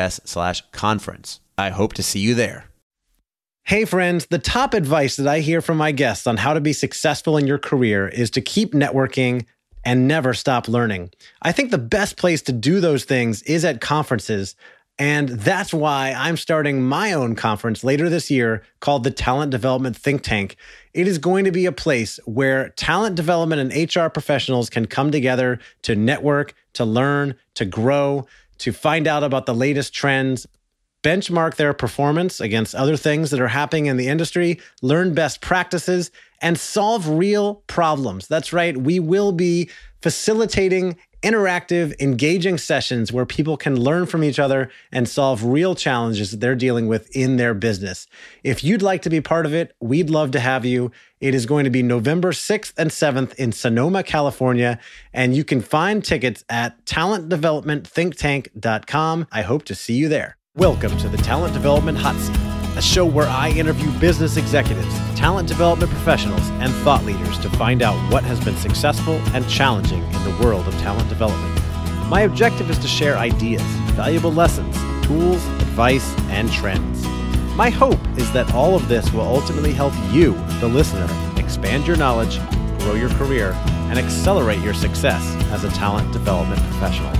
us slash conference. I hope to see you there. Hey, friends, the top advice that I hear from my guests on how to be successful in your career is to keep networking and never stop learning. I think the best place to do those things is at conferences. And that's why I'm starting my own conference later this year called the Talent Development Think Tank. It is going to be a place where talent development and HR professionals can come together to network, to learn, to grow to find out about the latest trends, benchmark their performance against other things that are happening in the industry, learn best practices, and solve real problems. That's right, we will be facilitating interactive, engaging sessions where people can learn from each other and solve real challenges that they're dealing with in their business. If you'd like to be part of it, we'd love to have you. It is going to be November 6th and 7th in Sonoma, California, and you can find tickets at talentdevelopmentthinktank.com. I hope to see you there. Welcome to the Talent Development Hot Seat, a show where I interview business executives, talent development professionals, and thought leaders to find out what has been successful and challenging in the world of talent development. My objective is to share ideas, valuable lessons, tools, advice, and trends. My hope is that all of this will ultimately help you, the listener, expand your knowledge, grow your career, and accelerate your success as a talent development professional.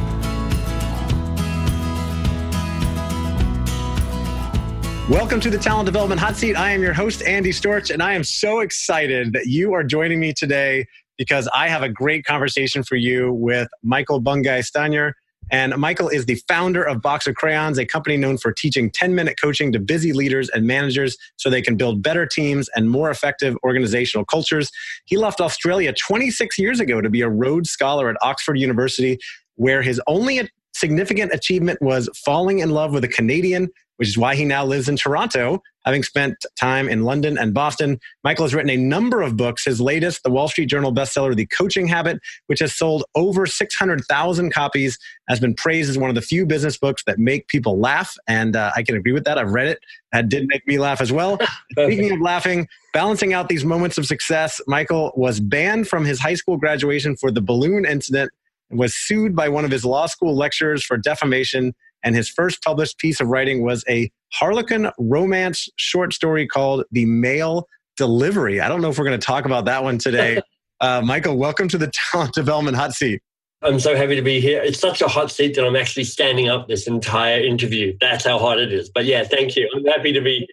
Welcome to the Talent Development Hot Seat. I am your host, Andy Storch, and I am so excited that you are joining me today because I have a great conversation for you with Michael Bungay Stanier. And Michael is the founder of Box of Crayons, a company known for teaching 10 minute coaching to busy leaders and managers so they can build better teams and more effective organizational cultures. He left Australia 26 years ago to be a Rhodes Scholar at Oxford University, where his only significant achievement was falling in love with a Canadian which is why he now lives in Toronto, having spent time in London and Boston. Michael has written a number of books. His latest, the Wall Street Journal bestseller, The Coaching Habit, which has sold over 600,000 copies, has been praised as one of the few business books that make people laugh. And uh, I can agree with that. I've read it. That did make me laugh as well. Speaking of laughing, balancing out these moments of success, Michael was banned from his high school graduation for the balloon incident and was sued by one of his law school lecturers for defamation and his first published piece of writing was a Harlequin romance short story called The Mail Delivery. I don't know if we're going to talk about that one today. Uh, Michael, welcome to the Talent Development Hot Seat. I'm so happy to be here. It's such a hot seat that I'm actually standing up this entire interview. That's how hot it is. But yeah, thank you. I'm happy to be.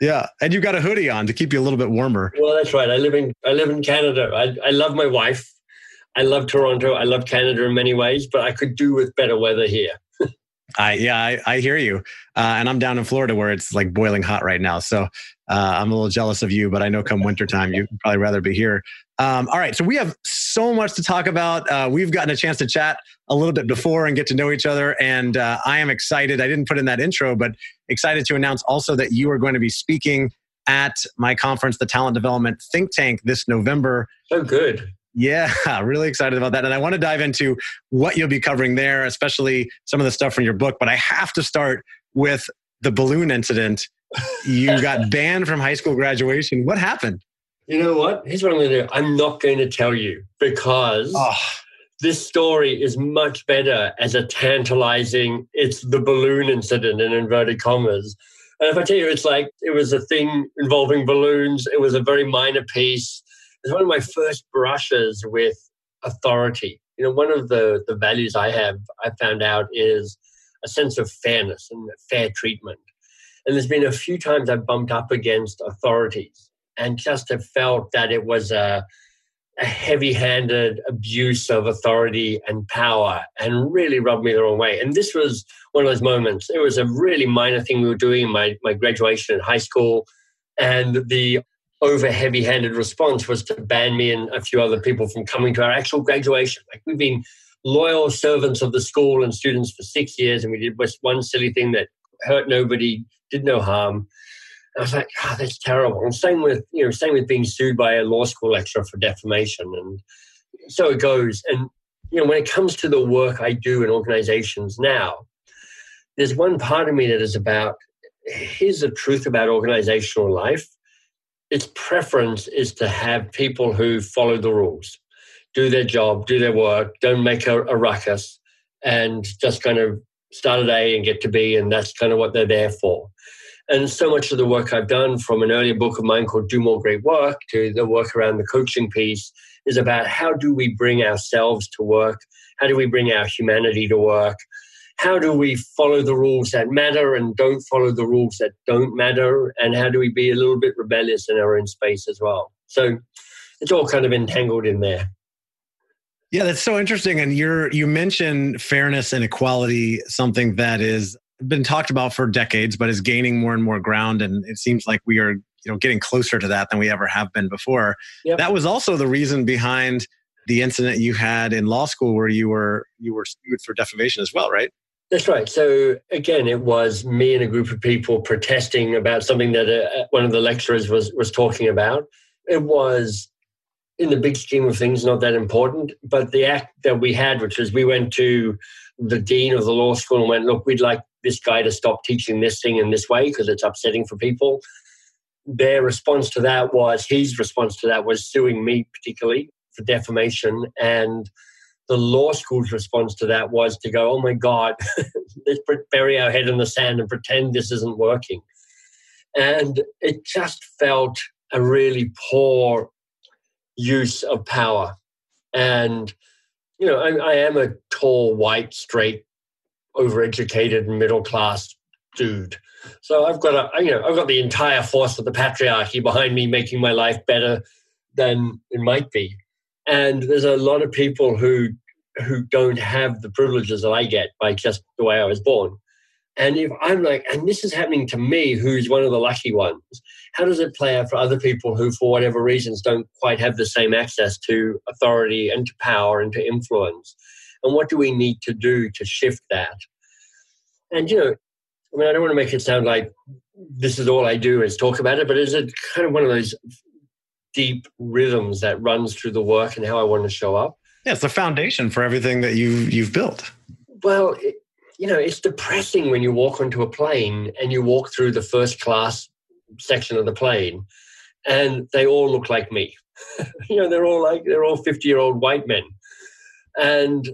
Yeah, and you've got a hoodie on to keep you a little bit warmer. Well, that's right. I live in I live in Canada. I, I love my wife. I love Toronto. I love Canada in many ways, but I could do with better weather here. I yeah, I, I hear you. Uh, and I'm down in Florida where it's like boiling hot right now. So uh, I'm a little jealous of you, but I know come wintertime you'd probably rather be here. Um, all right, so we have so much to talk about. Uh, we've gotten a chance to chat a little bit before and get to know each other, and uh, I am excited. I didn't put in that intro, but excited to announce also that you are going to be speaking at my conference, the Talent Development Think Tank, this November. Oh, good. Yeah, really excited about that. And I want to dive into what you'll be covering there, especially some of the stuff from your book. But I have to start with the balloon incident. You got banned from high school graduation. What happened? You know what? Here's what I'm going to do I'm not going to tell you because. Oh. This story is much better as a tantalizing, it's the balloon incident in inverted commas. And if I tell you, it's like it was a thing involving balloons, it was a very minor piece it's one of my first brushes with authority. You know, one of the, the values I have, I found out is a sense of fairness and fair treatment. And there's been a few times I've bumped up against authorities and just have felt that it was a, a heavy handed abuse of authority and power and really rubbed me the wrong way. And this was one of those moments. It was a really minor thing we were doing in my, my graduation in high school. And the over heavy handed response was to ban me and a few other people from coming to our actual graduation. Like we've been loyal servants of the school and students for six years, and we did one silly thing that hurt nobody, did no harm. I was like, oh, that's terrible. And same with, you know, same with being sued by a law school lecturer for defamation. And so it goes. And, you know, when it comes to the work I do in organizations now, there's one part of me that is about here's the truth about organizational life. Its preference is to have people who follow the rules, do their job, do their work, don't make a, a ruckus, and just kind of start at A and get to B, and that's kind of what they're there for. And so much of the work I've done from an earlier book of mine called Do More Great Work to the work around the coaching piece is about how do we bring ourselves to work? How do we bring our humanity to work? How do we follow the rules that matter and don't follow the rules that don't matter? And how do we be a little bit rebellious in our own space as well? So it's all kind of entangled in there. Yeah, that's so interesting. And you're you mentioned fairness and equality, something that is been talked about for decades, but is gaining more and more ground. And it seems like we are, you know, getting closer to that than we ever have been before. Yep. That was also the reason behind the incident you had in law school where you were you were sued for defamation as well, right? That's right. So again, it was me and a group of people protesting about something that uh, one of the lecturers was was talking about. It was in the big scheme of things not that important, but the act that we had, which was we went to the dean of the law school and went, look, we'd like this guy to stop teaching this thing in this way because it's upsetting for people. Their response to that was, his response to that was suing me particularly for defamation. And the law school's response to that was to go, oh my God, let's bury our head in the sand and pretend this isn't working. And it just felt a really poor use of power. And, you know, I, I am a tall, white, straight overeducated middle class dude. So I've got a you know I've got the entire force of the patriarchy behind me, making my life better than it might be. And there's a lot of people who who don't have the privileges that I get by just the way I was born. And if I'm like, and this is happening to me, who's one of the lucky ones, how does it play out for other people who, for whatever reasons, don't quite have the same access to authority and to power and to influence? and what do we need to do to shift that? And you know, I mean, I don't want to make it sound like this is all I do is talk about it, but it's a kind of one of those deep rhythms that runs through the work and how I want to show up. Yeah, it's the foundation for everything that you you've built. Well, it, you know, it's depressing when you walk onto a plane and you walk through the first class section of the plane, and they all look like me. you know, they're all like they're all fifty year old white men, and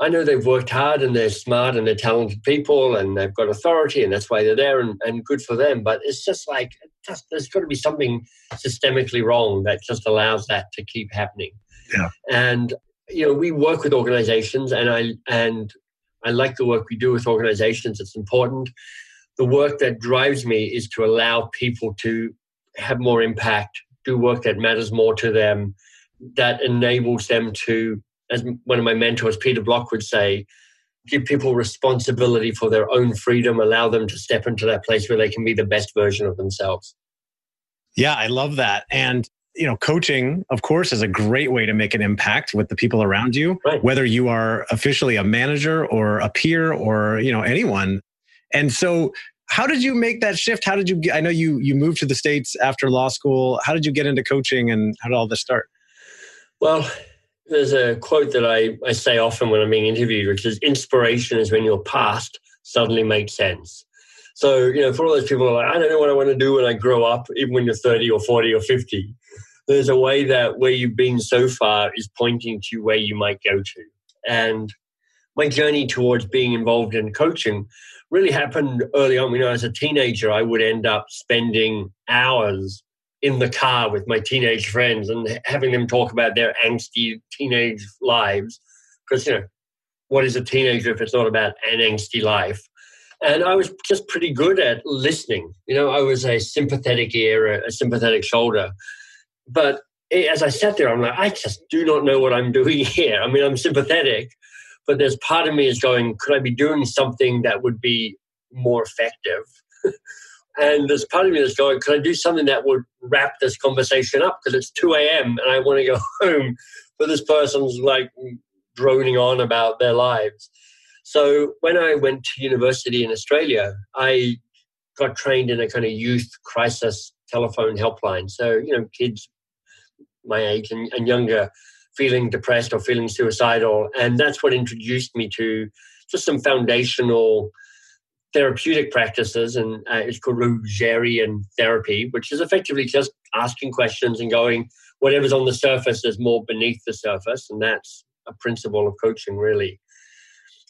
I know they've worked hard and they're smart and they're talented people and they've got authority and that's why they're there and, and good for them. But it's just like, just, there's got to be something systemically wrong that just allows that to keep happening. Yeah. And, you know, we work with organizations and I, and I like the work we do with organizations. It's important. The work that drives me is to allow people to have more impact, do work that matters more to them, that enables them to as one of my mentors, Peter Block, would say, give people responsibility for their own freedom, allow them to step into that place where they can be the best version of themselves. Yeah, I love that. And you know, coaching, of course, is a great way to make an impact with the people around you, right. whether you are officially a manager or a peer or, you know, anyone. And so how did you make that shift? How did you get, I know you you moved to the States after law school. How did you get into coaching and how did all this start? Well, there's a quote that I, I say often when I'm being interviewed, which is inspiration is when your past suddenly makes sense. So, you know, for all those people are like, I don't know what I want to do when I grow up, even when you're 30 or 40 or 50, there's a way that where you've been so far is pointing to where you might go to. And my journey towards being involved in coaching really happened early on. You know, as a teenager, I would end up spending hours in the car with my teenage friends and having them talk about their angsty teenage lives. Because, you know, what is a teenager if it's not about an angsty life? And I was just pretty good at listening. You know, I was a sympathetic ear, a sympathetic shoulder. But as I sat there, I'm like, I just do not know what I'm doing here. I mean, I'm sympathetic, but there's part of me is going, could I be doing something that would be more effective? and there's part of me that's going, could I do something that would wrap this conversation up? Because it's 2 a.m. and I want to go home, but this person's like droning on about their lives. So when I went to university in Australia, I got trained in a kind of youth crisis telephone helpline. So, you know, kids my age and, and younger feeling depressed or feeling suicidal. And that's what introduced me to just some foundational therapeutic practices. And uh, it's called Rogerian therapy, which is effectively just asking questions and going, whatever's on the surface is more beneath the surface. And that's a principle of coaching, really.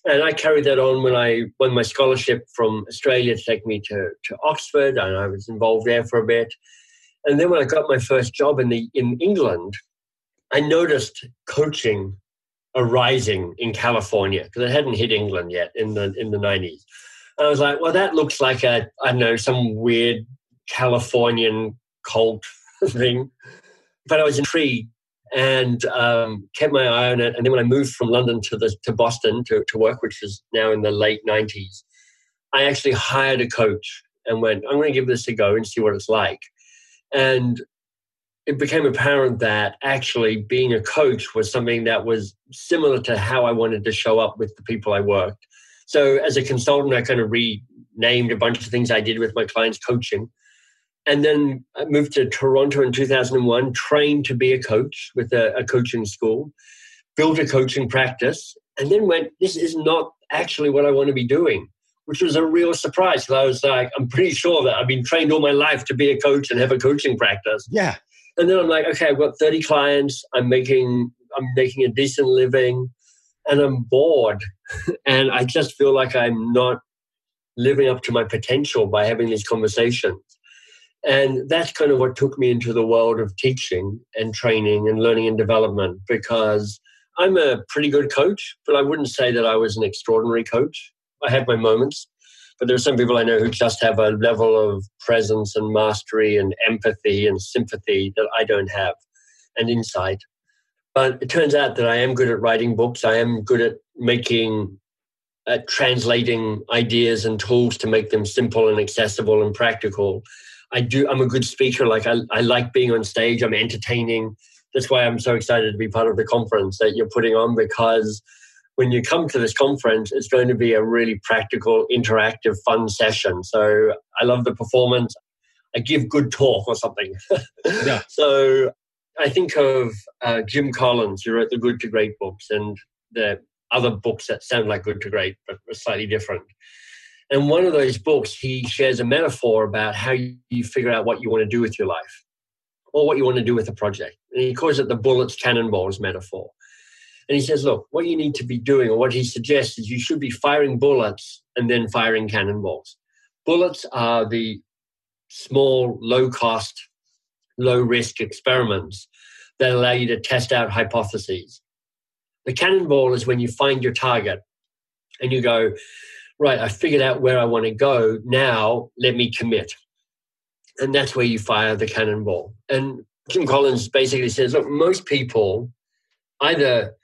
And I carried that on when I won my scholarship from Australia to take me to, to Oxford, and I was involved there for a bit. And then when I got my first job in the in England, I noticed coaching arising in California because it hadn't hit England yet in the in the nineties. I was like, well, that looks like a I don't know some weird Californian cult thing. But I was intrigued and um, kept my eye on it. And then when I moved from London to the to Boston to, to work, which is now in the late nineties, I actually hired a coach and went, I'm going to give this a go and see what it's like. And it became apparent that actually being a coach was something that was similar to how I wanted to show up with the people I worked. So as a consultant, I kind of renamed a bunch of things I did with my clients coaching. And then I moved to Toronto in 2001, trained to be a coach with a, a coaching school, built a coaching practice, and then went, this is not actually what I want to be doing which was a real surprise. Because I was like, I'm pretty sure that I've been trained all my life to be a coach and have a coaching practice. Yeah. And then I'm like, okay, I've got 30 clients. I'm making I'm making a decent living, and I'm bored, and I just feel like I'm not living up to my potential by having these conversations. And that's kind of what took me into the world of teaching and training and learning and development because I'm a pretty good coach, but I wouldn't say that I was an extraordinary coach. I had my moments, but there are some people I know who just have a level of presence and mastery and empathy and sympathy that I don't have and insight. But it turns out that I am good at writing books. I am good at making, at translating ideas and tools to make them simple and accessible and practical. I do. I'm a good speaker. Like I, I like being on stage. I'm entertaining. That's why I'm so excited to be part of the conference that you're putting on because when you come to this conference, it's going to be a really practical, interactive, fun session. So I love the performance. I give good talk or something. yeah. So I think of uh, Jim Collins, who wrote the Good to Great books, and the other books that sound like Good to Great, but slightly different. And one of those books, he shares a metaphor about how you figure out what you want to do with your life or what you want to do with a project. And he calls it the bullets cannonballs metaphor. And he says, look, what you need to be doing, or what he suggests, is you should be firing bullets and then firing cannonballs. Bullets are the small, low cost, low risk experiments that allow you to test out hypotheses. The cannonball is when you find your target and you go, right, I figured out where I want to go. Now let me commit. And that's where you fire the cannonball. And Jim Collins basically says, look, most people either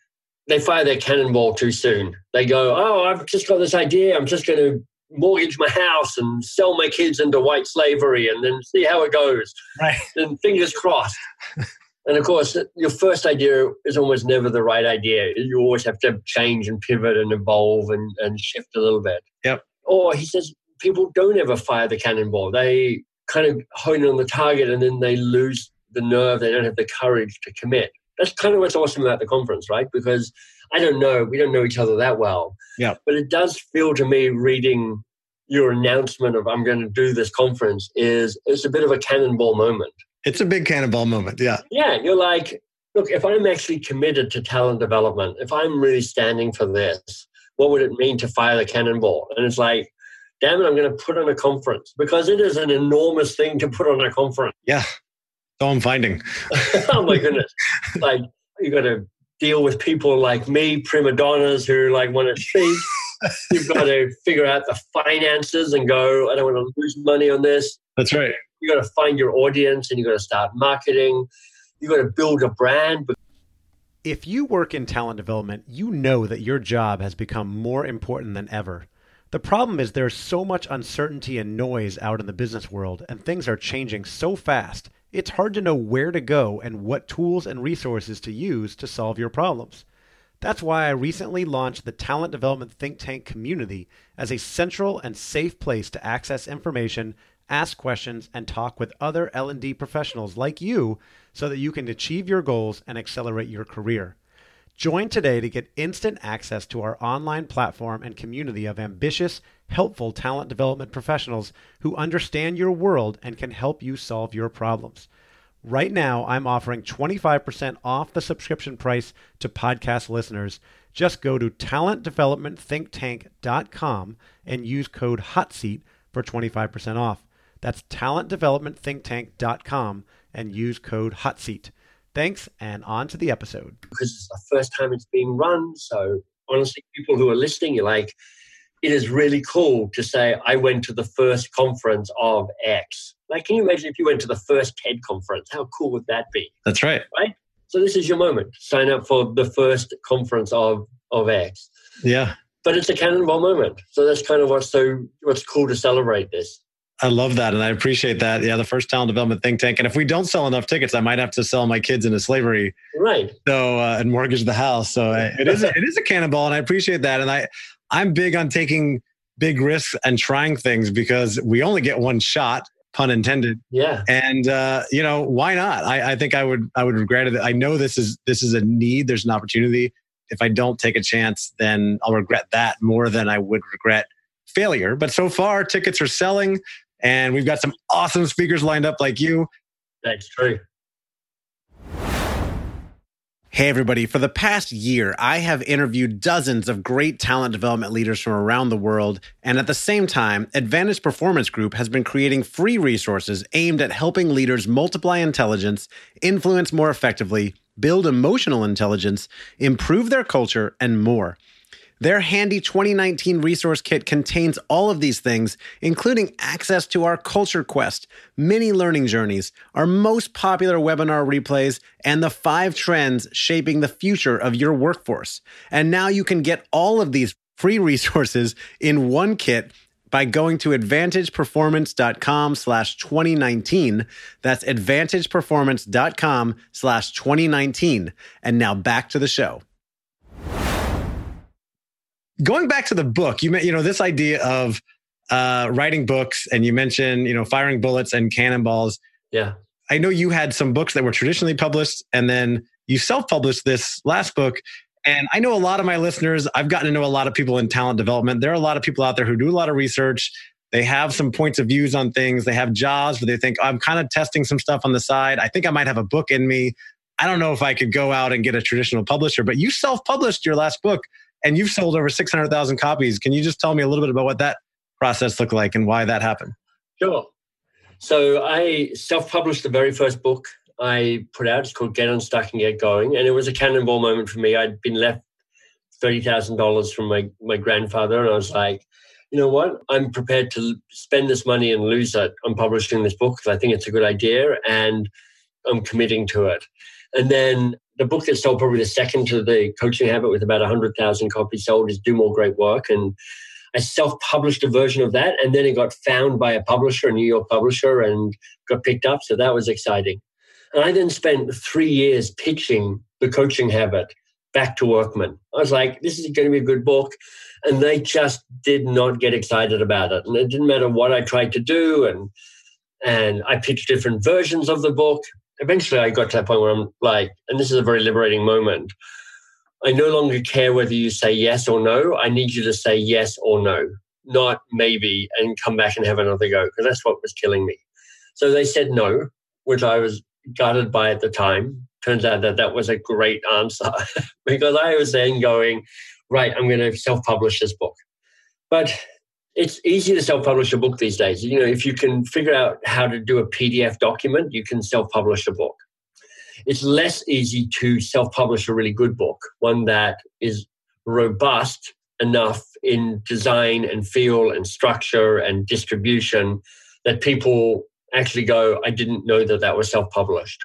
they fire their cannonball too soon. They go, "Oh, I've just got this idea. I'm just going to mortgage my house and sell my kids into white slavery, and then see how it goes." Right. And fingers crossed. and of course, your first idea is almost never the right idea. You always have to change and pivot and evolve and, and shift a little bit. Yep. Or he says people don't ever fire the cannonball. They kind of hone in on the target and then they lose the nerve. They don't have the courage to commit that's kind of what's awesome about the conference, right? Because I don't know, we don't know each other that well. Yeah. But it does feel to me reading your announcement of I'm going to do this conference is it's a bit of a cannonball moment. It's a big cannonball moment, yeah. Yeah, you're like, look, if I'm actually committed to talent development, if I'm really standing for this, what would it mean to fire the cannonball? And it's like, damn it, I'm going to put on a conference because it is an enormous thing to put on a conference. Yeah. So I'm finding. oh my goodness! like you got to deal with people like me, prima donnas who like want to speak. You've got to figure out the finances and go, I don't want to lose money on this. That's right. You've got to find your audience and you've got to start marketing. You've got to build a brand. If you work in talent development, you know that your job has become more important than ever. The problem is there's so much uncertainty and noise out in the business world, and things are changing so fast, it's hard to know where to go and what tools and resources to use to solve your problems. That's why I recently launched the Talent Development Think Tank community as a central and safe place to access information, ask questions, and talk with other L&D professionals like you so that you can achieve your goals and accelerate your career. Join today to get instant access to our online platform and community of ambitious, helpful talent development professionals who understand your world and can help you solve your problems. Right now, I'm offering 25% off the subscription price to podcast listeners. Just go to talentdevelopmentthinktank.com and use code HOTSEAT for 25% off. That's talentdevelopmentthinktank.com and use code HOTSEAT. Thanks, and on to the episode. Because it's the first time it's being run. So, honestly, people who are listening, you're like, it is really cool to say, I went to the first conference of X. Like, can you imagine if you went to the first TED conference? How cool would that be? That's right. Right? So this is your moment. Sign up for the first conference of of X. Yeah. But it's a cannonball moment. So that's kind of what's so what's cool to celebrate this. I love that, and I appreciate that. Yeah, the first talent development think tank. And if we don't sell enough tickets, I might have to sell my kids into slavery, right? So uh, and mortgage the house. So uh, it is a, it is a cannonball, and I appreciate that. And I I'm big on taking big risks and trying things because we only get one shot pun intended. Yeah. And uh, you know, why not? I, I think I would I would regret it. I know this is this is a need. There's an opportunity. If I don't take a chance, then I'll regret that more than I would regret failure. But so far, tickets are selling, and we've got some awesome speakers lined up like you. That's true. Hey, everybody. For the past year, I have interviewed dozens of great talent development leaders from around the world. And at the same time, Advantage Performance Group has been creating free resources aimed at helping leaders multiply intelligence, influence more effectively, build emotional intelligence, improve their culture, and more. Their handy 2019 resource kit contains all of these things, including access to our Culture Quest, mini learning journeys, our most popular webinar replays, and the five trends shaping the future of your workforce. And now you can get all of these free resources in one kit by going to advantageperformance.com slash 2019. That's advantageperformance.com slash 2019. And now back to the show going back to the book, you you know this idea of uh, writing books, and you mentioned you know firing bullets and cannonballs. Yeah, I know you had some books that were traditionally published, and then you self-published this last book. And I know a lot of my listeners. I've gotten to know a lot of people in talent development. There are a lot of people out there who do a lot of research. They have some points of views on things. They have jobs where they think I'm kind of testing some stuff on the side. I think I might have a book in me. I don't know if I could go out and get a traditional publisher, but you self-published your last book and you've sold over 600,000 copies. Can you just tell me a little bit about what that process looked like and why that happened? Sure. So I self-published the very first book I put out. It's called Get Unstuck and Get Going, and it was a cannonball moment for me. I'd been left thirty thousand dollars from my my grandfather, and I was like, you know what? I'm prepared to spend this money and lose it on publishing this book because I think it's a good idea, and I'm committing to it. And then the book that sold probably the second to the coaching habit with about 100,000 copies sold is Do More Great Work. And I self published a version of that. And then it got found by a publisher, a New York publisher, and got picked up. So that was exciting. And I then spent three years pitching the coaching habit back to Workman. I was like, this is going to be a good book. And they just did not get excited about it. And it didn't matter what I tried to do. And and I pitched different versions of the book eventually I got to that point where I'm like, and this is a very liberating moment. I no longer care whether you say yes or no. I need you to say yes or no, not maybe, and come back and have another go, because that's what was killing me. So they said no, which I was gutted by at the time. Turns out that that was a great answer because I was then going, right, I'm going to self publish this book. But it's easy to self-publish a book these days. You know, if you can figure out how to do a PDF document, you can self-publish a book. It's less easy to self-publish a really good book, one that is robust enough in design and feel and structure and distribution that people actually go, I didn't know that that was self published.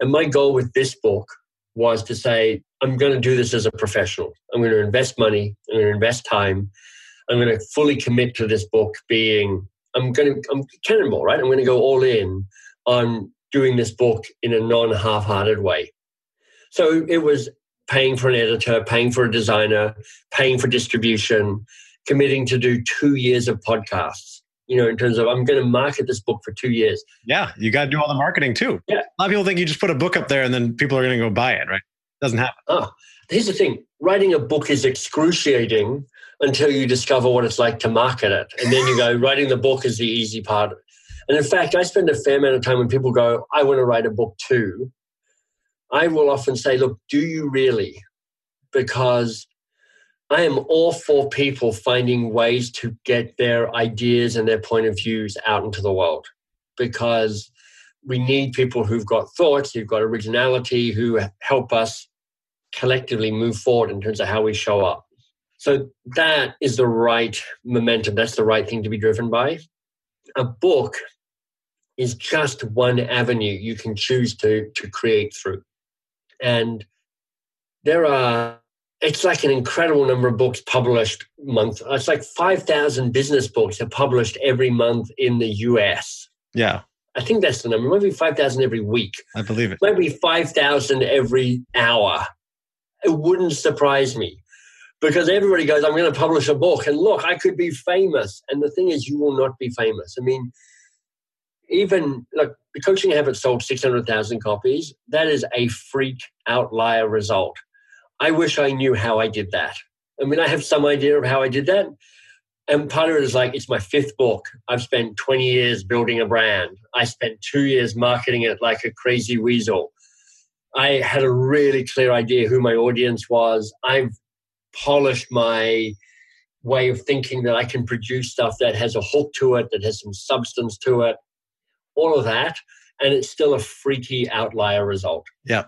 And my goal with this book was to say, I'm going to do this as a professional. I'm going to invest money, I'm going to invest time, I'm going to fully commit to this book being, I'm going to, I'm Cannonball, right? I'm going to go all in on doing this book in a non half hearted way. So it was paying for an editor, paying for a designer, paying for distribution, committing to do two years of podcasts. You know, in terms of I'm going to market this book for two years. Yeah, you got to do all the marketing too. Yeah, a lot of people think you just put a book up there and then people are going to go buy it. Right? It Doesn't happen. Oh, here's the thing: writing a book is excruciating until you discover what it's like to market it, and then you go, writing the book is the easy part. And in fact, I spend a fair amount of time when people go, "I want to write a book too." I will often say, look, do you really? Because I am all for people finding ways to get their ideas and their point of views out into the world because we need people who've got thoughts, who've got originality, who help us collectively move forward in terms of how we show up. So that is the right momentum. That's the right thing to be driven by. A book is just one avenue you can choose to, to create through. And there are, it's like an incredible number of books published month. It's like 5,000 business books are published every month in the US. Yeah. I think that's the number. Maybe 5,000 every week. I believe it. Maybe 5,000 every hour. It wouldn't surprise me because everybody goes, I'm going to publish a book. And look, I could be famous. And the thing is, you will not be famous. I mean, even like the coaching habit sold 600,000 copies. That is a freak outlier result. I wish I knew how I did that. I mean, I have some idea of how I did that. And part of it is like, it's my fifth book. I've spent 20 years building a brand. I spent two years marketing it like a crazy weasel. I had a really clear idea who my audience was. I've polished my way of thinking that I can produce stuff that has a hook to it, that has some substance to it all of that, and it's still a freaky outlier result. Yeah.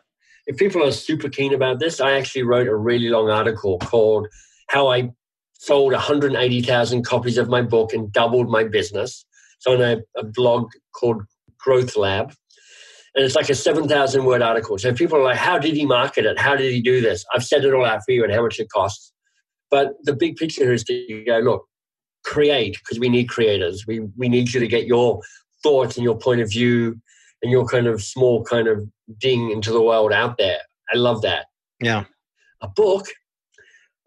If people are super keen about this, I actually wrote a really long article called How I Sold 180,000 copies of my book and doubled my business. So on a, a blog called Growth Lab. And it's like a 7,000 word article. So people are like, how did he market it? How did he do this? I've set it all out for you and how much it costs. But the big picture is to go, look, create because we need creators. We, we need you to get your thoughts and your point of view and your kind of small kind of ding into the world out there. I love that. Yeah. A book,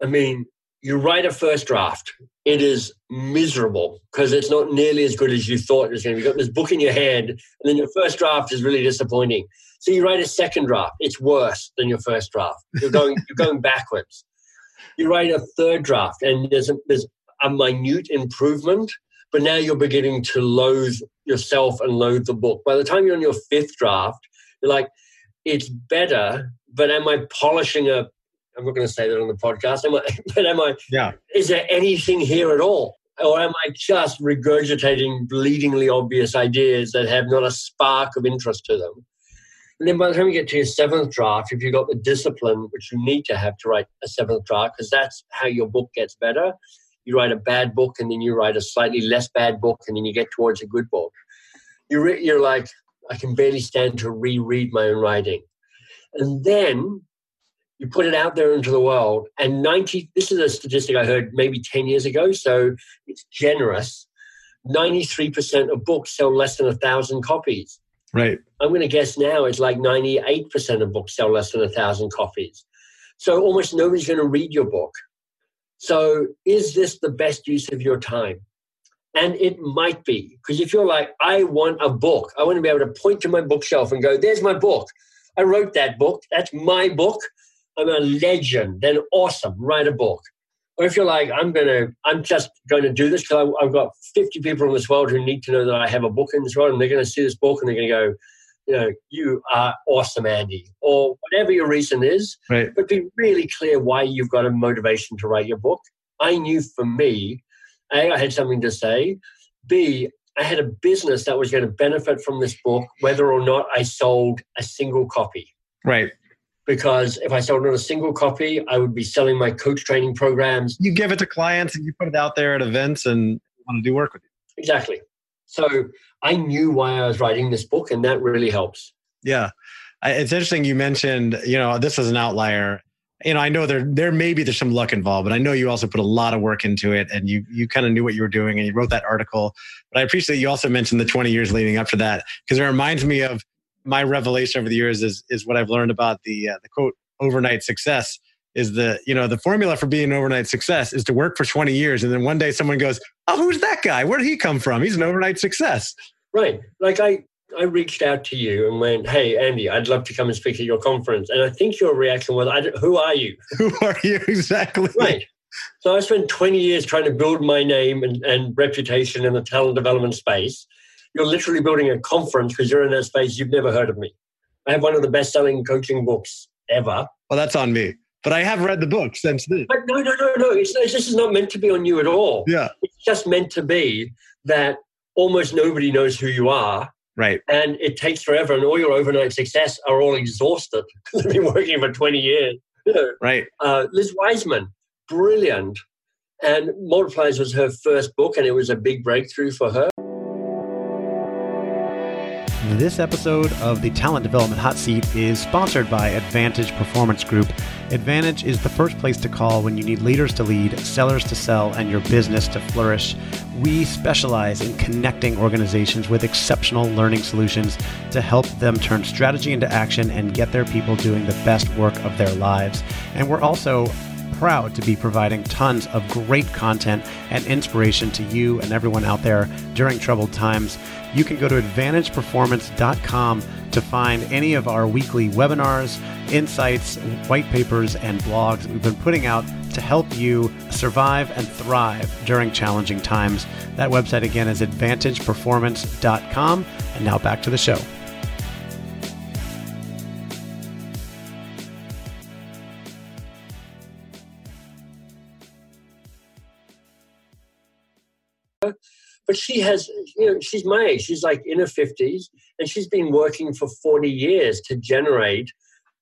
I mean, you write a first draft. It is miserable because it's not nearly as good as you thought it was going to be. You've got this book in your head, and then your first draft is really disappointing. So you write a second draft. It's worse than your first draft. You're going, you're going backwards. You write a third draft, and there's a, there's a minute improvement, but now you're beginning to loathe yourself and loathe the book. By the time you're on your fifth draft, you're like, it's better, but am I polishing a I'm not going to say that on the podcast. Am I, but am I? Yeah. Is there anything here at all, or am I just regurgitating bleedingly obvious ideas that have not a spark of interest to them? And then by the time you get to your seventh draft, if you've got the discipline which you need to have to write a seventh draft, because that's how your book gets better, you write a bad book and then you write a slightly less bad book and then you get towards a good book. You re- you're like, I can barely stand to reread my own writing. And then you put it out there into the world, and 90, this is a statistic I heard maybe 10 years ago, so it's generous. 93% of books sell less than a thousand copies. Right. I'm going to guess now it's like 98% of books sell less than a thousand copies. So almost nobody's going to read your book. So, is this the best use of your time? And it might be, because if you're like, I want a book, I want to be able to point to my bookshelf and go, there's my book. I wrote that book. That's my book. I'm a legend. Then awesome, write a book. Or if you're like, I'm to, I'm just going to do this because I've got 50 people in this world who need to know that I have a book in this world and they're going to see this book and they're going to go, you know, you are awesome, Andy, or whatever your reason is. Right. But be really clear why you've got a motivation to write your book. I knew for me, A, I had something to say. B, I had a business that was going to benefit from this book, whether or not I sold a single copy. Right. Because if I sold not a single copy, I would be selling my coach training programs. You give it to clients and you put it out there at events and want to do work with you. Exactly. So I knew why I was writing this book, and that really helps. Yeah. It's interesting you mentioned, you know, this is an outlier. You know, I know there there maybe there's some luck involved, but I know you also put a lot of work into it and you you kind of knew what you were doing and you wrote that article. But I appreciate you also mentioned the 20 years leading up to that because it reminds me of my revelation over the years is is what I've learned about the uh, the quote overnight success is the you know the formula for being an overnight success is to work for 20 years and then one day someone goes oh who's that guy? Where did he come from? He's an overnight success. Right. Like i i reached out to you and went hey andy i'd love to come and speak at your conference. And i think your reaction was who are you? Who are you? Exactly. Right. So i spent 20 years trying to build my name and, and reputation in the talent development space you're literally building a conference because you're in that space. You've never heard of me. I have one of the best selling coaching books ever. Well, that's on me. But I have read the book since then. But no, no, no, no. It's, it's, this is not meant to be on you at all. Yeah. It's just meant to be that almost nobody knows who you are. Right. And it takes forever, and all your overnight success are all exhausted because they've been working for 20 years. You know, right. Uh, Liz Wiseman, brilliant. And Multipliers was her first book, and it was a big breakthrough for her. This episode of the Talent Development Hot Seat is sponsored by Advantage Performance Group. Advantage is the first place to call when you need leaders to lead, sellers to sell, and your business to flourish. We specialize in connecting organizations with exceptional learning solutions to help them turn strategy into action and get their people doing the best work of their lives. And we're also proud to be providing tons of great content and inspiration to you and everyone out there during troubled times you can go to advantageperformance.com to find any of our weekly webinars, insights, white papers, and blogs we've been putting out to help you survive and thrive during challenging times. That website again is advantageperformance.com. And now back to the show. But she has, you know, she's my age. She's like in her 50s, and she's been working for 40 years to generate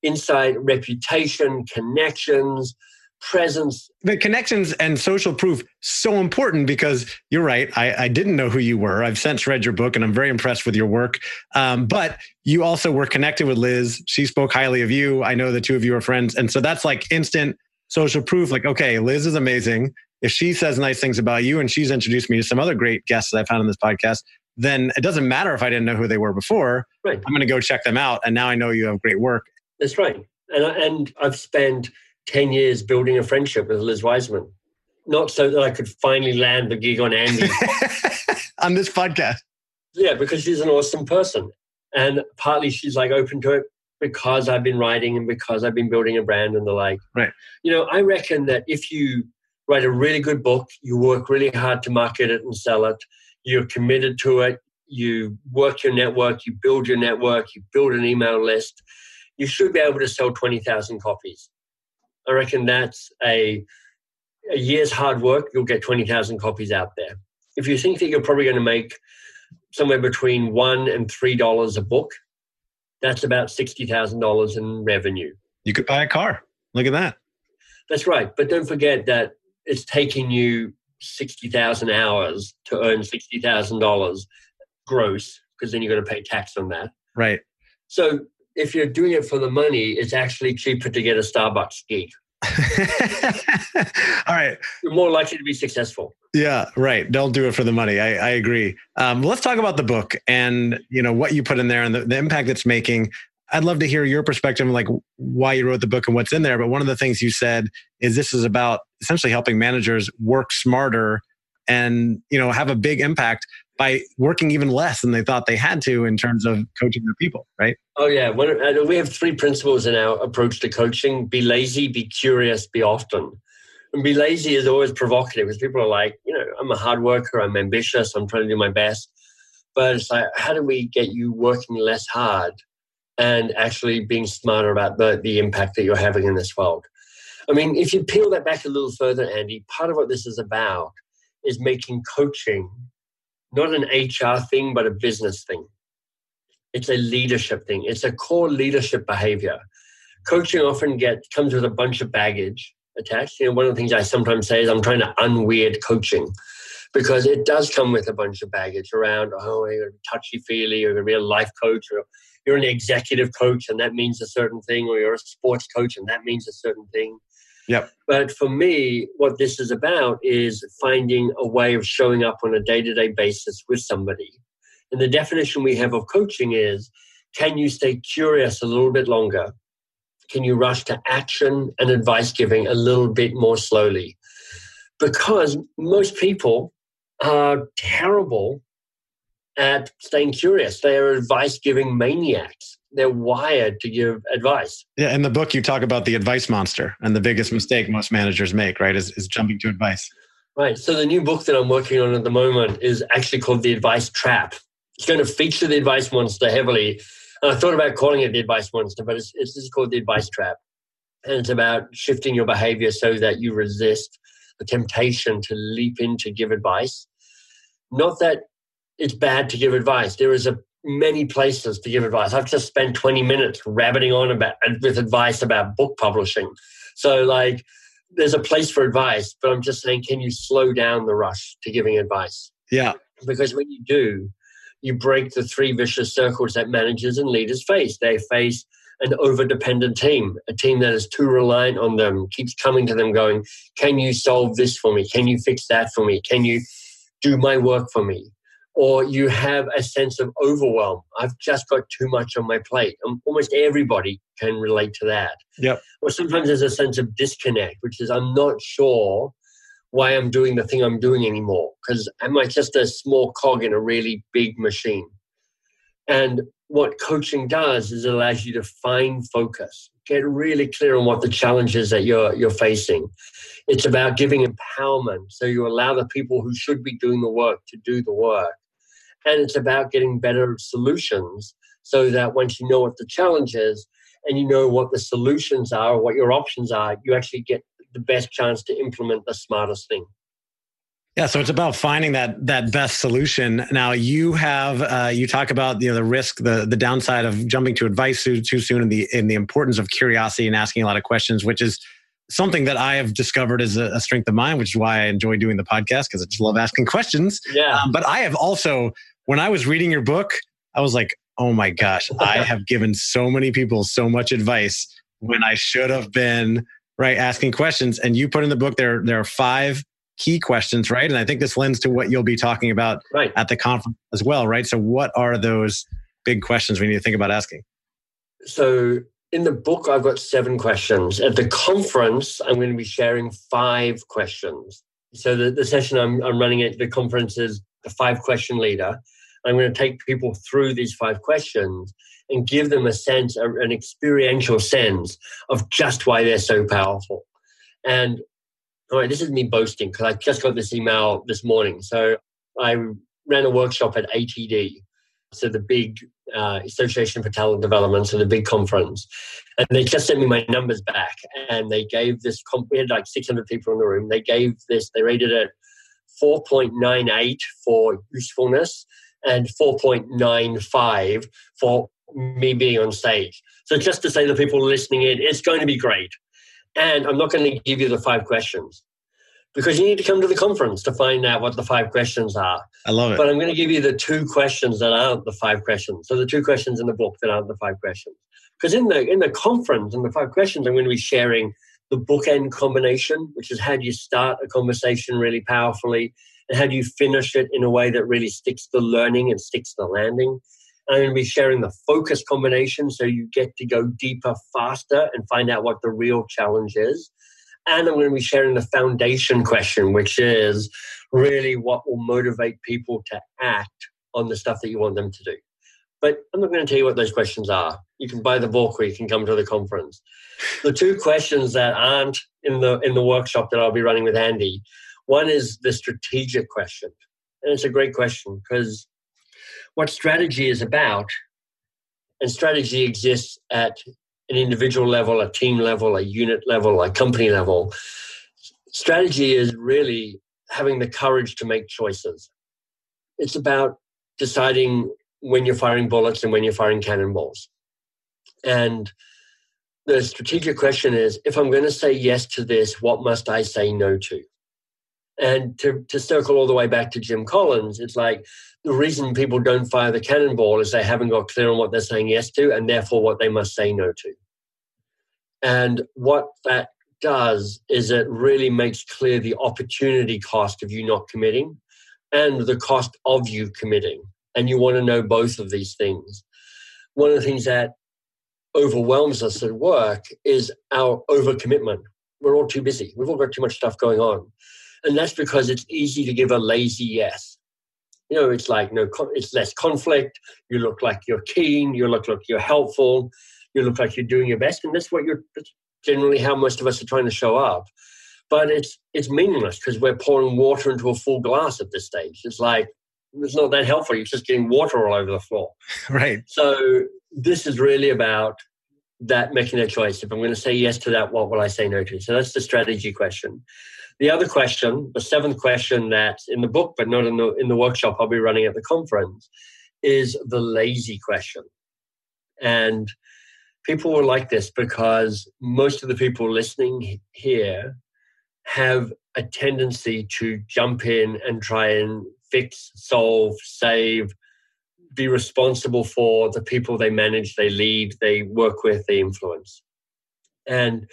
inside reputation, connections, presence. The connections and social proof so important because you're right. I, I, didn't know who you were. I've since read your book and I'm very impressed with your work. Um, but you also were connected with Liz. She spoke highly of you. I know the two of you are friends. And so that's like instant social proof. Like, okay, Liz is amazing if she says nice things about you and she's introduced me to some other great guests that I've found on this podcast, then it doesn't matter if I didn't know who they were before. Right. I'm going to go check them out. And now I know you have great work. That's right. And, and I've spent 10 years building a friendship with Liz Wiseman, not so that I could finally land the gig on Andy. on this podcast. Yeah, because she's an awesome person. And partly she's like open to it because I've been writing and because I've been building a brand and the like. Right. You know, I reckon that if you write a really good book, you work really hard to market it and sell it, you're committed to it, you work your network, you build your network, you build an email list, you should be able to sell 20,000 copies. I reckon that's a, a year's hard work, you'll get 20,000 copies out there. If you think that you're probably going to make somewhere between one and three dollars a book, that's about $60,000 in revenue. You could buy a car. Look at that. That's right. But don't forget that it's taking you 60,000 hours to earn $60,000 gross, because then you're going to pay tax on that. Right. So if you're doing it for the money, it's actually cheaper to get a Starbucks gig. All right. You're more likely to be successful. Yeah, right. Don't do it for the money. I, I agree. Um, let's talk about the book and you know what you put in there and the, the impact it's making. I'd love to hear your perspective like why you wrote the book and what's in there. But one of the things you said is this is about essentially helping managers work smarter and you know have a big impact by working even less than they thought they had to in terms of coaching their people, right? Oh yeah, uh, we have three principles in our approach to coaching: be lazy, be curious, be often. And be lazy is always provocative because people are like, you know, I'm a hard worker, I'm ambitious, I'm trying to do my best. But it's like, how do we get you working less hard and actually being smarter about the, the impact that you're having in this world. I mean, if you peel that back a little further, Andy, part of what this is about is making coaching not an HR thing, but a business thing. It's a leadership thing. It's a core leadership behavior. coaching often gets comes with a bunch of baggage attached. You know, one of the things I sometimes say is I'm trying to unweird coaching because it does come with a bunch of baggage around, oh, you're touchy feely, you're going to be a life coach, or you're an executive coach, and that means a certain thing, or you're a sports coach, and that means a certain thing. Yep. But for me, what this is about is finding a way of showing up on a day to day basis with somebody. And the definition we have of coaching is can you stay curious a little bit longer? Can you rush to action and advice giving a little bit more slowly? Because most people are terrible at staying curious. They are advice giving maniacs. They're wired to give advice. Yeah, in the book, you talk about the advice monster and the biggest mistake most managers make, right, is, is jumping to advice. Right. So the new book that I'm working on at the moment is actually called The Advice Trap. It's going to feature the advice monster heavily. And I thought about calling it the advice monster, but it's, it's just called the advice trap. And it's about shifting your behavior so that you resist the temptation to leap in to give advice. Not that it's bad to give advice. There is a many places to give advice. I've just spent 20 minutes rabbiting on about with advice about book publishing. So like there's a place for advice, but I'm just saying, can you slow down the rush to giving advice? Yeah. Because when you do, you break the three vicious circles that managers and leaders face. They face an over dependent team, a team that is too reliant on them, keeps coming to them going, Can you solve this for me? Can you fix that for me? Can you do my work for me? Or you have a sense of overwhelm. I've just got too much on my plate. And almost everybody can relate to that. Yep. Or sometimes there's a sense of disconnect, which is I'm not sure why I'm doing the thing I'm doing anymore because am I just a small cog in a really big machine? And what coaching does is it allows you to find focus, get really clear on what the challenges that you're you're facing. It's about giving empowerment, so you allow the people who should be doing the work to do the work, and it's about getting better solutions, so that once you know what the challenge is and you know what the solutions are, or what your options are, you actually get the best chance to implement the smartest thing. Yeah, so it's about finding that that best solution. Now you have uh, you talk about you know the risk, the the downside of jumping to advice too, too soon, and the in the importance of curiosity and asking a lot of questions, which is something that I have discovered as a, a strength of mine, which is why I enjoy doing the podcast because I just love asking questions. Yeah. Um, but I have also, when I was reading your book, I was like, oh my gosh, I have given so many people so much advice when I should have been right? Asking questions. And you put in the book there, there are five key questions, right? And I think this lends to what you'll be talking about right. at the conference as well, right? So, what are those big questions we need to think about asking? So, in the book, I've got seven questions. At the conference, I'm going to be sharing five questions. So, the, the session I'm, I'm running at the conference is the five question leader. I'm going to take people through these five questions and give them a sense, an experiential sense of just why they're so powerful. And all right, this is me boasting because I just got this email this morning. So I ran a workshop at ATD, so the big uh, Association for Talent Development, so the big conference, and they just sent me my numbers back, and they gave this. We had like 600 people in the room. They gave this. They rated it 4.98 for usefulness and 4.95 for me being on stage. So just to say to people listening in, it's going to be great. And I'm not going to give you the five questions because you need to come to the conference to find out what the five questions are. I love it. But I'm going to give you the two questions that aren't the five questions. So the two questions in the book that aren't the five questions. Because in the in the conference and the five questions, I'm going to be sharing the bookend combination, which is how do you start a conversation really powerfully and how do you finish it in a way that really sticks the learning and sticks the landing. I'm going to be sharing the focus combination so you get to go deeper faster and find out what the real challenge is. And I'm going to be sharing the foundation question, which is really what will motivate people to act on the stuff that you want them to do. But I'm not going to tell you what those questions are. You can buy the book or you can come to the conference. The two questions that aren't in the in the workshop that I'll be running with Andy, one is the strategic question. And it's a great question because what strategy is about, and strategy exists at an individual level, a team level, a unit level, a company level. Strategy is really having the courage to make choices. It's about deciding when you're firing bullets and when you're firing cannonballs. And the strategic question is if I'm going to say yes to this, what must I say no to? And to, to circle all the way back to Jim Collins, it's like the reason people don't fire the cannonball is they haven't got clear on what they're saying yes to and therefore what they must say no to. And what that does is it really makes clear the opportunity cost of you not committing and the cost of you committing. And you want to know both of these things. One of the things that overwhelms us at work is our overcommitment. We're all too busy. We've all got too much stuff going on. And that's because it's easy to give a lazy yes. You know, it's like no, it's less conflict. You look like you're keen. You look like you're helpful. You look like you're doing your best, and that's what you're. That's generally how most of us are trying to show up. But it's it's meaningless because we're pouring water into a full glass at this stage. It's like it's not that helpful. You're just getting water all over the floor. Right. So this is really about that making a choice. If I'm going to say yes to that, what will I say no to? So that's the strategy question. The other question, the seventh question that in the book, but not in the in the workshop I'll be running at the conference, is the lazy question. And people will like this because most of the people listening here have a tendency to jump in and try and fix, solve, save, be responsible for the people they manage, they lead, they work with, they influence. And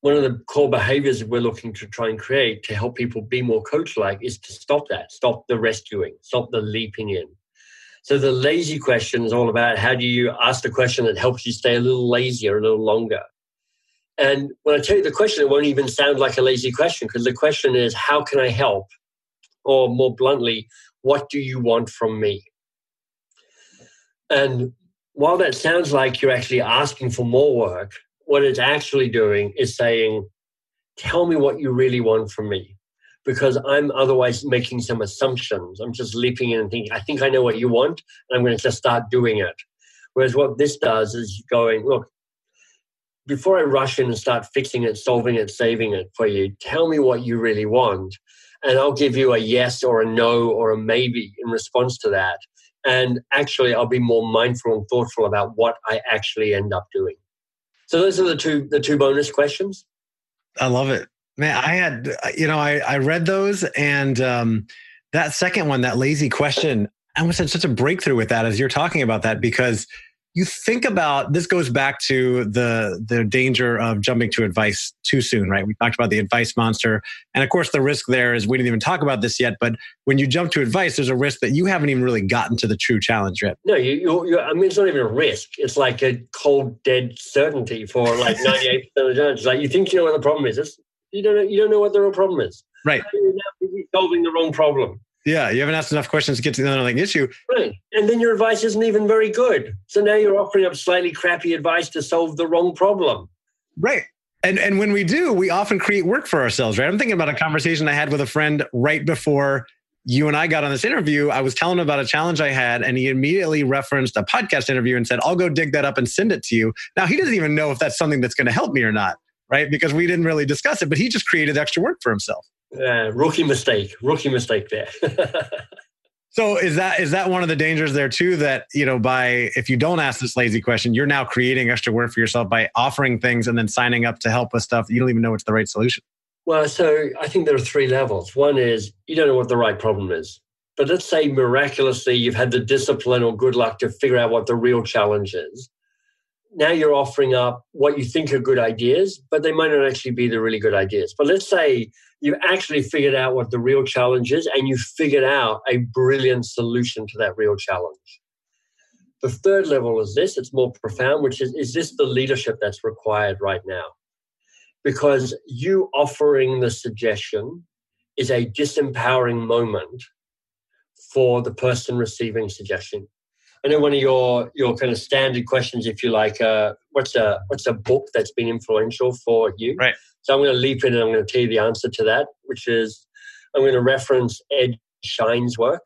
one of the core behaviors we're looking to try and create to help people be more coach like is to stop that, stop the rescuing, stop the leaping in. So the lazy question is all about how do you ask the question that helps you stay a little lazier a little longer. And when I tell you the question, it won't even sound like a lazy question because the question is, how can I help? Or more bluntly, what do you want from me? And while that sounds like you're actually asking for more work, what it's actually doing is saying, tell me what you really want from me. Because I'm otherwise making some assumptions. I'm just leaping in and thinking, I think I know what you want, and I'm going to just start doing it. Whereas what this does is going, look, before I rush in and start fixing it, solving it, saving it for you, tell me what you really want. And I'll give you a yes or a no or a maybe in response to that. And actually, I'll be more mindful and thoughtful about what I actually end up doing. So those are the two the two bonus questions. I love it, man. I had you know I I read those and um, that second one, that lazy question, I almost had such a breakthrough with that as you're talking about that because you think about this goes back to the the danger of jumping to advice too soon right? We talked about the advice monster. And of course the risk there is we didn't even talk about this yet but when you jump to advice there's a risk that you haven't even really gotten to the true challenge yet. No you, you, i mean it's not even a risk. It's like a cold dead certainty for like 98% of the time like you think you know what the problem is. It's, you don't know, you don't know what the real problem is. Right. You're solving the wrong problem yeah, you haven't asked enough questions to get to the underlying issue. Right. And then your advice isn't even very good. So now you're offering up slightly crappy advice to solve the wrong problem. Right. And and when we do, we often create work for ourselves, right? I'm thinking about a conversation I had with a friend right before you and I got on this interview. I was telling him about a challenge I had, and he immediately referenced a podcast interview and said, I'll go dig that up and send it to you. Now, he doesn't even know if that's something that's going to help me or not, right? Because we didn't really discuss it, but he just created extra work for himself. Uh, rookie mistake, rookie mistake there. so is that is that one of the dangers there too? That you know, by if you don't ask this lazy question, you're now creating extra work for yourself by offering things and then signing up to help with stuff you don't even know it's the right solution. Well, so I think there are three levels. One is you don't know what the right problem is. But let's say miraculously you've had the discipline or good luck to figure out what the real challenge is now you're offering up what you think are good ideas, but they might not actually be the really good ideas. But let's say you've actually figured out what the real challenge is and you've figured out a brilliant solution to that real challenge. The third level is this it's more profound, which is is this the leadership that's required right now? Because you offering the suggestion is a disempowering moment for the person receiving suggestion. I know one of your your kind of standard questions, if you like, uh, what's a what's a book that's been influential for you? Right. So I'm going to leap in and I'm going to tell you the answer to that, which is I'm going to reference Ed Schein's work.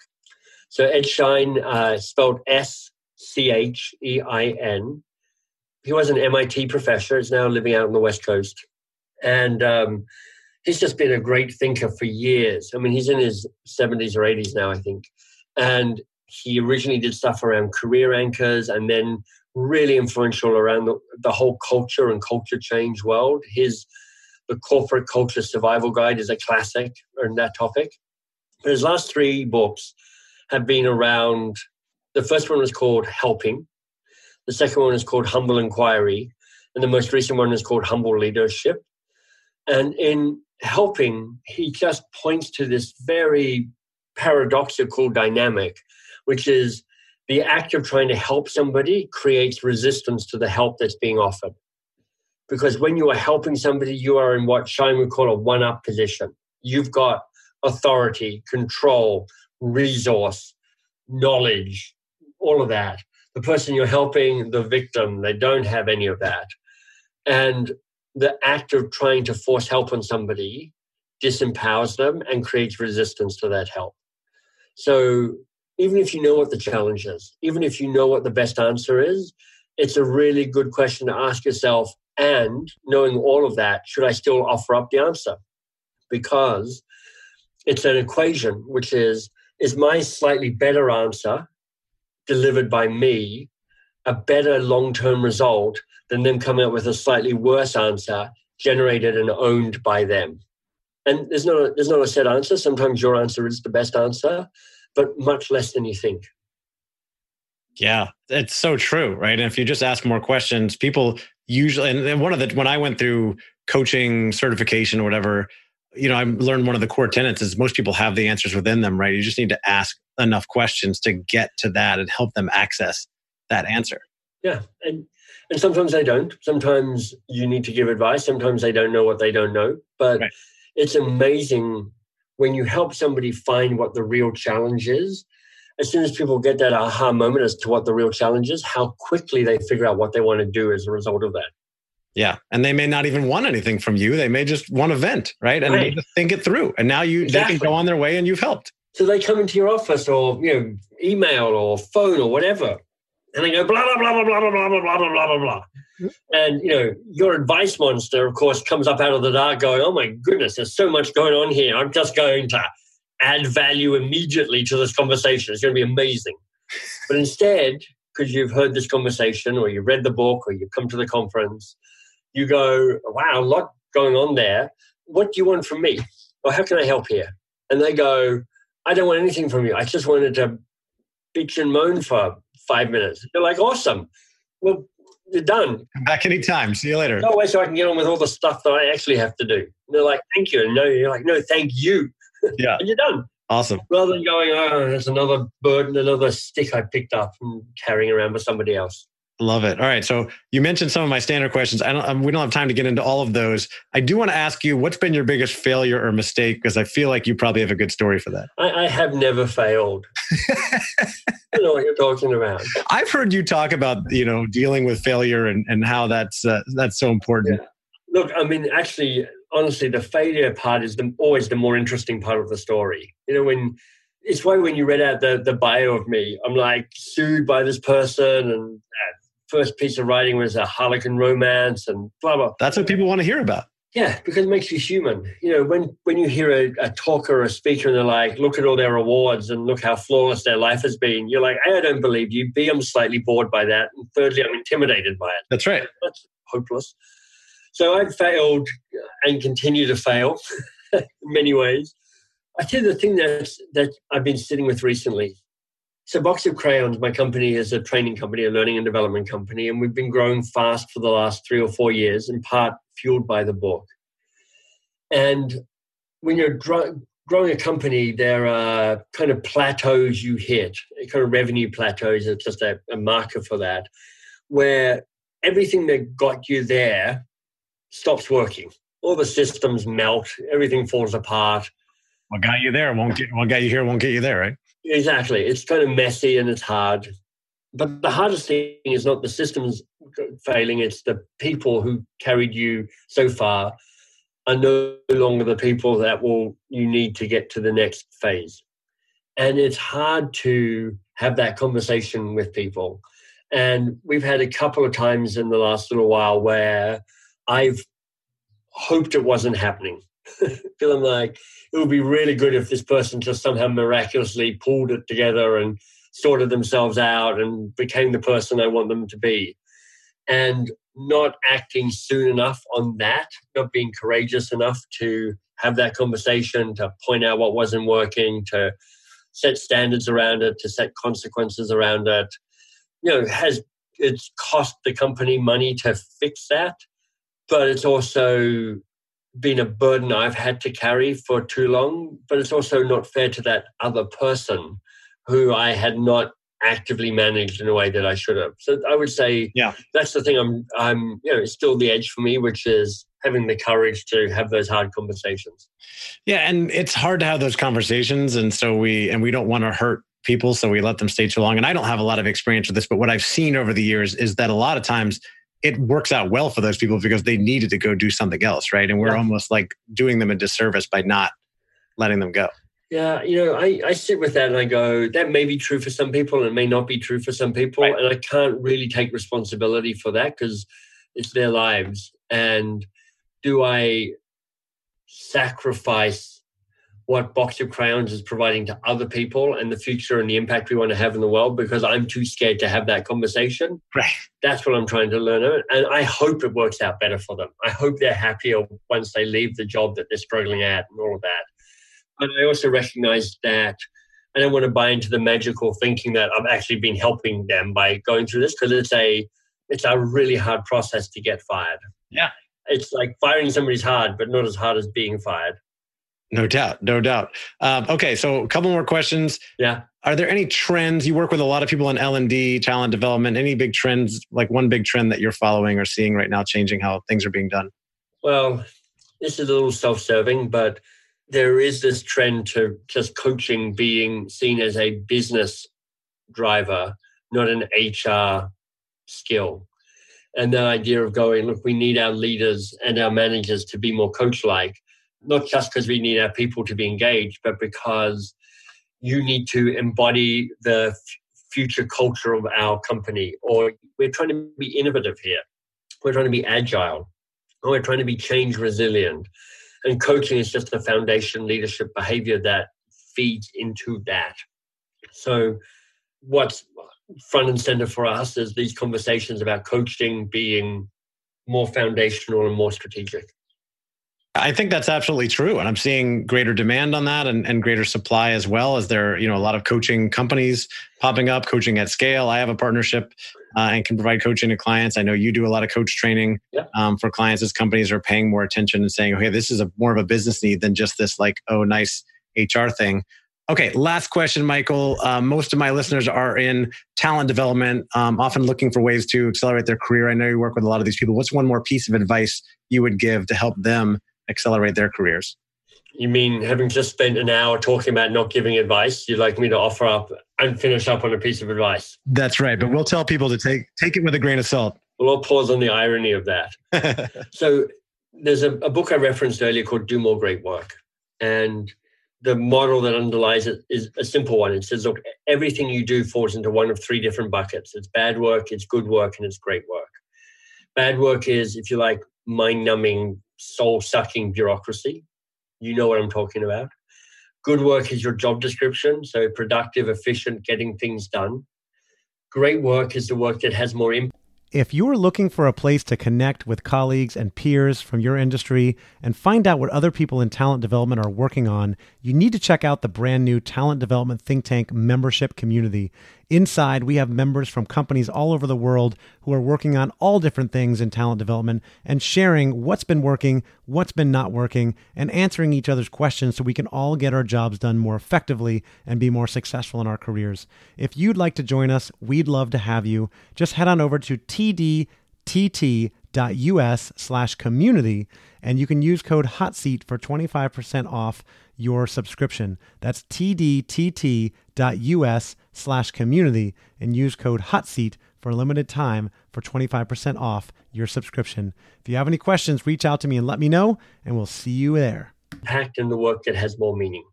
So Ed Schein, uh, spelled S C H E I N. He was an MIT professor. He's now living out on the West Coast, and um, he's just been a great thinker for years. I mean, he's in his 70s or 80s now, I think, and He originally did stuff around career anchors and then really influential around the, the whole culture and culture change world. His The Corporate Culture Survival Guide is a classic on that topic. But his last three books have been around the first one was called Helping, the second one is called Humble Inquiry, and the most recent one is called Humble Leadership. And in helping, he just points to this very paradoxical dynamic, which is the act of trying to help somebody creates resistance to the help that's being offered. Because when you are helping somebody, you are in what Schein would call a one up position. You've got authority, control, resource, knowledge, all of that. The person you're helping, the victim, they don't have any of that. And the act of trying to force help on somebody disempowers them and creates resistance to that help. So even if you know what the challenge is, even if you know what the best answer is, it's a really good question to ask yourself. And knowing all of that, should I still offer up the answer? Because it's an equation, which is is my slightly better answer delivered by me a better long term result than them coming up with a slightly worse answer generated and owned by them. And there's not a, there's not a set answer. Sometimes your answer is the best answer, but much less than you think. Yeah, it's so true, right? And if you just ask more questions, people usually and one of the when I went through coaching certification or whatever, you know, I learned one of the core tenets is most people have the answers within them, right? You just need to ask enough questions to get to that and help them access that answer. Yeah, and and sometimes they don't. Sometimes you need to give advice. Sometimes they don't know what they don't know. But right. it's amazing when you help somebody find what the real challenge is. As soon as people get that aha moment as to what the real challenge is, how quickly they figure out what they want to do as a result of that. Yeah, and they may not even want anything from you. They may just want a vent, right? And right. think it through. And now you exactly. they can go on their way, and you've helped. So they come into your office or you know email or phone or whatever, and they go blah blah blah blah blah blah blah blah blah blah blah. And you know your advice monster, of course, comes up out of the dark, going, "Oh my goodness, there's so much going on here. I'm just going to add value immediately to this conversation. It's going to be amazing." But instead, because you've heard this conversation, or you've read the book, or you've come to the conference, you go, "Wow, a lot going on there. What do you want from me? Or how can I help here?" And they go, "I don't want anything from you. I just wanted to bitch and moan for five minutes. They're like, awesome. Well, you're done. Come back anytime. See you later. No way so I can get on with all the stuff that I actually have to do. And they're like, thank you. And no, you're like, no, thank you. Yeah. and you're done. Awesome. Rather than going, oh, there's another burden, another stick I picked up and carrying around with somebody else. Love it. All right. So you mentioned some of my standard questions. I don't, um, we don't have time to get into all of those. I do want to ask you, what's been your biggest failure or mistake? Because I feel like you probably have a good story for that. I, I have never failed. I know what you're talking about. I've heard you talk about, you know, dealing with failure and, and how that's uh, that's so important. Yeah. Look, I mean, actually, honestly, the failure part is the, always the more interesting part of the story. You know, when it's why when you read out the, the bio of me, I'm like sued by this person and uh, first piece of writing was a Harlequin romance and blah blah. That's what people want to hear about. Yeah, because it makes you human. You know, when when you hear a, a talker or a speaker and they're like, look at all their awards and look how flawless their life has been, you're like, A, I don't believe you. B, I'm slightly bored by that. And thirdly, I'm intimidated by it. That's right. That's hopeless. So I've failed and continue to fail in many ways. I tell you the thing that that I've been sitting with recently so Box of Crayons, my company is a training company, a learning and development company, and we've been growing fast for the last three or four years, in part fueled by the book. And when you're growing a company, there are kind of plateaus you hit, kind of revenue plateaus. It's just a, a marker for that, where everything that got you there stops working. All the systems melt, everything falls apart. What got you there won't get what got you here won't get you there, right? Exactly. It's kind of messy and it's hard. But the hardest thing is not the systems failing, it's the people who carried you so far are no longer the people that will you need to get to the next phase. And it's hard to have that conversation with people. And we've had a couple of times in the last little while where I've hoped it wasn't happening. Feeling like, it would be really good if this person just somehow miraculously pulled it together and sorted themselves out and became the person I want them to be. And not acting soon enough on that, not being courageous enough to have that conversation, to point out what wasn't working, to set standards around it, to set consequences around it, you know, has it's cost the company money to fix that, but it's also been a burden I've had to carry for too long. But it's also not fair to that other person who I had not actively managed in a way that I should have. So I would say, yeah, that's the thing. I'm, I'm, you know, it's still the edge for me, which is having the courage to have those hard conversations. Yeah, and it's hard to have those conversations, and so we, and we don't want to hurt people, so we let them stay too long. And I don't have a lot of experience with this, but what I've seen over the years is that a lot of times it works out well for those people because they needed to go do something else, right? And we're yeah. almost like doing them a disservice by not letting them go. Yeah, you know, I, I sit with that and I go, that may be true for some people and it may not be true for some people. Right. And I can't really take responsibility for that because it's their lives. And do I sacrifice what Box of Crayons is providing to other people and the future and the impact we want to have in the world because I'm too scared to have that conversation? Right. That's what I'm trying to learn. And I hope it works out better for them. I hope they're happier once they leave the job that they're struggling at and all of that. But I also recognize that I don't want to buy into the magical thinking that I've actually been helping them by going through this because it's a it's a really hard process to get fired. Yeah. It's like firing somebody's hard, but not as hard as being fired. No doubt, no doubt. Um, okay, so a couple more questions. Yeah. Are there any trends? You work with a lot of people in L and D, talent development. Any big trends, like one big trend that you're following or seeing right now, changing how things are being done? Well, this is a little self-serving, but there is this trend to just coaching being seen as a business driver, not an HR skill. And the idea of going, look, we need our leaders and our managers to be more coach like, not just because we need our people to be engaged, but because you need to embody the f- future culture of our company. Or we're trying to be innovative here, we're trying to be agile, or we're trying to be change resilient and coaching is just a foundation leadership behavior that feeds into that. So, what's front and center for us is these conversations about coaching being more foundational and more strategic. I think that's absolutely true. And I'm seeing greater demand on that and, and greater supply as well as there, you know, a lot of coaching companies popping up, coaching at scale. I have a partnership uh, and can provide coaching to clients. I know you do a lot of coach training yeah. um, for clients as companies are paying more attention and saying, okay, this is a more of a business need than just this like, oh, nice HR thing. Okay, last question, Michael. Uh, most of my listeners are in talent development, um, often looking for ways to accelerate their career. I know you work with a lot of these people. What's one more piece of advice you would give to help them accelerate their careers. You mean having just spent an hour talking about not giving advice, you'd like me to offer up and finish up on a piece of advice? That's right. But we'll tell people to take take it with a grain of salt. Well, I'll pause on the irony of that. so there's a, a book I referenced earlier called Do More Great Work. And the model that underlies it is a simple one. It says, look, everything you do falls into one of three different buckets. It's bad work, it's good work, and it's great work. Bad work is, if you like, mind numbing soul sucking bureaucracy. You know what I'm talking about. Good work is your job description, so productive, efficient, getting things done. Great work is the work that has more impact. If you're looking for a place to connect with colleagues and peers from your industry and find out what other people in talent development are working on, you need to check out the brand new Talent Development Think Tank membership community. Inside, we have members from companies all over the world who are working on all different things in talent development and sharing what's been working, what's been not working, and answering each other's questions so we can all get our jobs done more effectively and be more successful in our careers. If you'd like to join us, we'd love to have you. Just head on over to tdtt.us slash community and you can use code HOTSEAT for 25% off your subscription. That's tdtt.us slash community and use code HOTSEAT for a limited time for 25% off your subscription. If you have any questions, reach out to me and let me know, and we'll see you there. Packed in the work that has more meaning.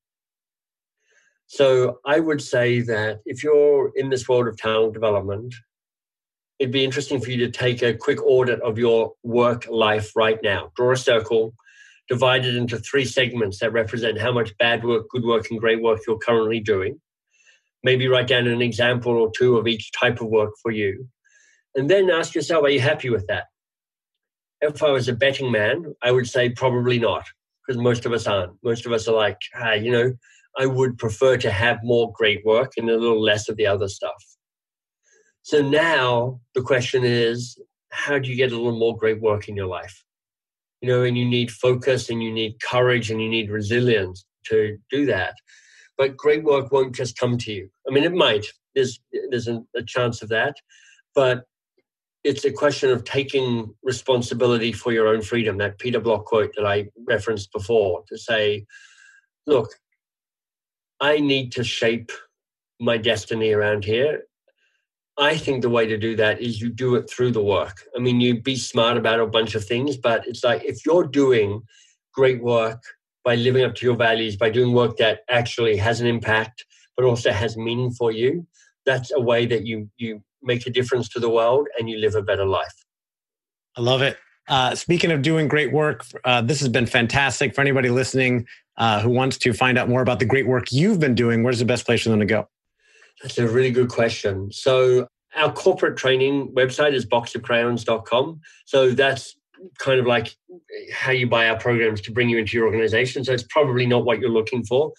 So I would say that if you're in this world of talent development, it'd be interesting for you to take a quick audit of your work life right now. Draw a circle, divide it into three segments that represent how much bad work, good work, and great work you're currently doing Maybe write down an example or two of each type of work for you. And then ask yourself, are you happy with that? If I was a betting man, I would say probably not, because most of us aren't. Most of us are like, ah, you know, I would prefer to have more great work and a little less of the other stuff. So now the question is, how do you get a little more great work in your life? You know, and you need focus and you need courage and you need resilience to do that. But great work won't just come to you. I mean, it might. There's there's a, a chance of that, but it's a question of taking responsibility for your own freedom. That Peter Block quote that I referenced before to say, look, I need to shape my destiny around here. I think the way to do that is you do it through the work. I mean, you be smart about a bunch of things, but it's like if you're doing great work by living up to your values, by doing work that actually has an impact, but also has meaning for you, that's a way that you you make a difference to the world and you live a better life. I love it. Uh, speaking of doing great work, uh, this has been fantastic for anybody listening uh, who wants to find out more about the great work you've been doing. Where's the best place for them to go? That's a really good question. So, our corporate training website is boxofcrayons.com. So, that's kind of like how you buy our programs to bring you into your organization. So, it's probably not what you're looking for.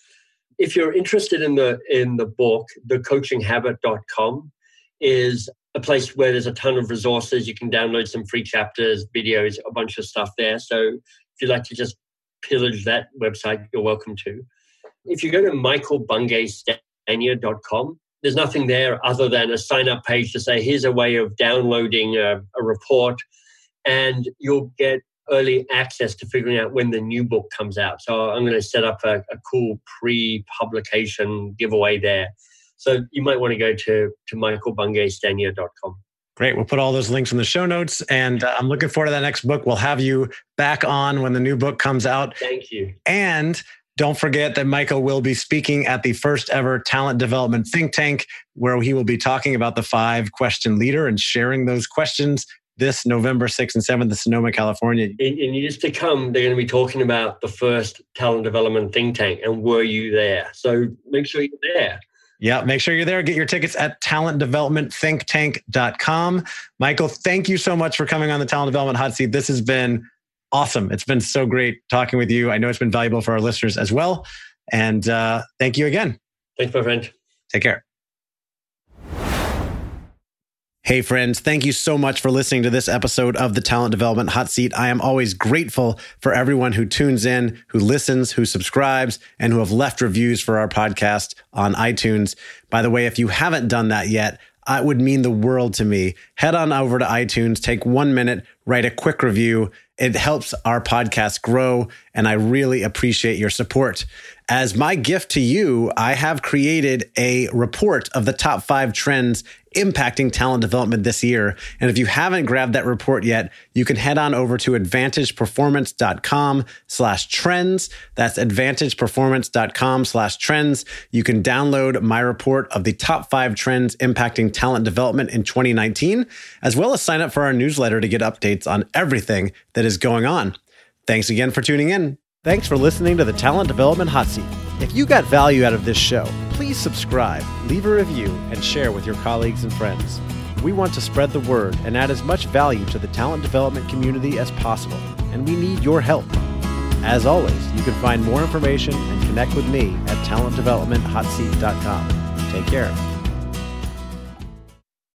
If you're interested in the in the book, thecoachinghabit.com is a place where there's a ton of resources. You can download some free chapters, videos, a bunch of stuff there. So if you'd like to just pillage that website, you're welcome to. If you go to michaelbungay.com, there's nothing there other than a sign up page to say, here's a way of downloading a, a report, and you'll get early access to figuring out when the new book comes out. So I'm going to set up a, a cool pre publication giveaway there. So you might want to go to, to michaelbungaystanier.com. Great. We'll put all those links in the show notes. And uh, I'm looking forward to that next book. We'll have you back on when the new book comes out. Thank you. And don't forget that Michael will be speaking at the first ever talent development think tank, where he will be talking about the five question leader and sharing those questions this November 6th and 7th in Sonoma, California. In, in years to come, they're going to be talking about the first talent development think tank and were you there? So make sure you're there. Yeah, make sure you're there. Get your tickets at talentdevelopmentthinktank.com. Michael, thank you so much for coming on the Talent Development Hot Seat. This has been awesome. It's been so great talking with you. I know it's been valuable for our listeners as well. And uh, thank you again. Thanks, my friend. Take care. Hey, friends, thank you so much for listening to this episode of the Talent Development Hot Seat. I am always grateful for everyone who tunes in, who listens, who subscribes, and who have left reviews for our podcast on iTunes. By the way, if you haven't done that yet, it would mean the world to me. Head on over to iTunes, take one minute, write a quick review. It helps our podcast grow, and I really appreciate your support. As my gift to you, I have created a report of the top five trends impacting talent development this year. And if you haven't grabbed that report yet, you can head on over to advantageperformance.com slash trends. That's advantageperformance.com slash trends. You can download my report of the top five trends impacting talent development in 2019, as well as sign up for our newsletter to get updates on everything that is going on. Thanks again for tuning in. Thanks for listening to the Talent Development Hot Seat. If you got value out of this show, please subscribe, leave a review, and share with your colleagues and friends. We want to spread the word and add as much value to the talent development community as possible, and we need your help. As always, you can find more information and connect with me at talentdevelopmenthotseat.com. Take care.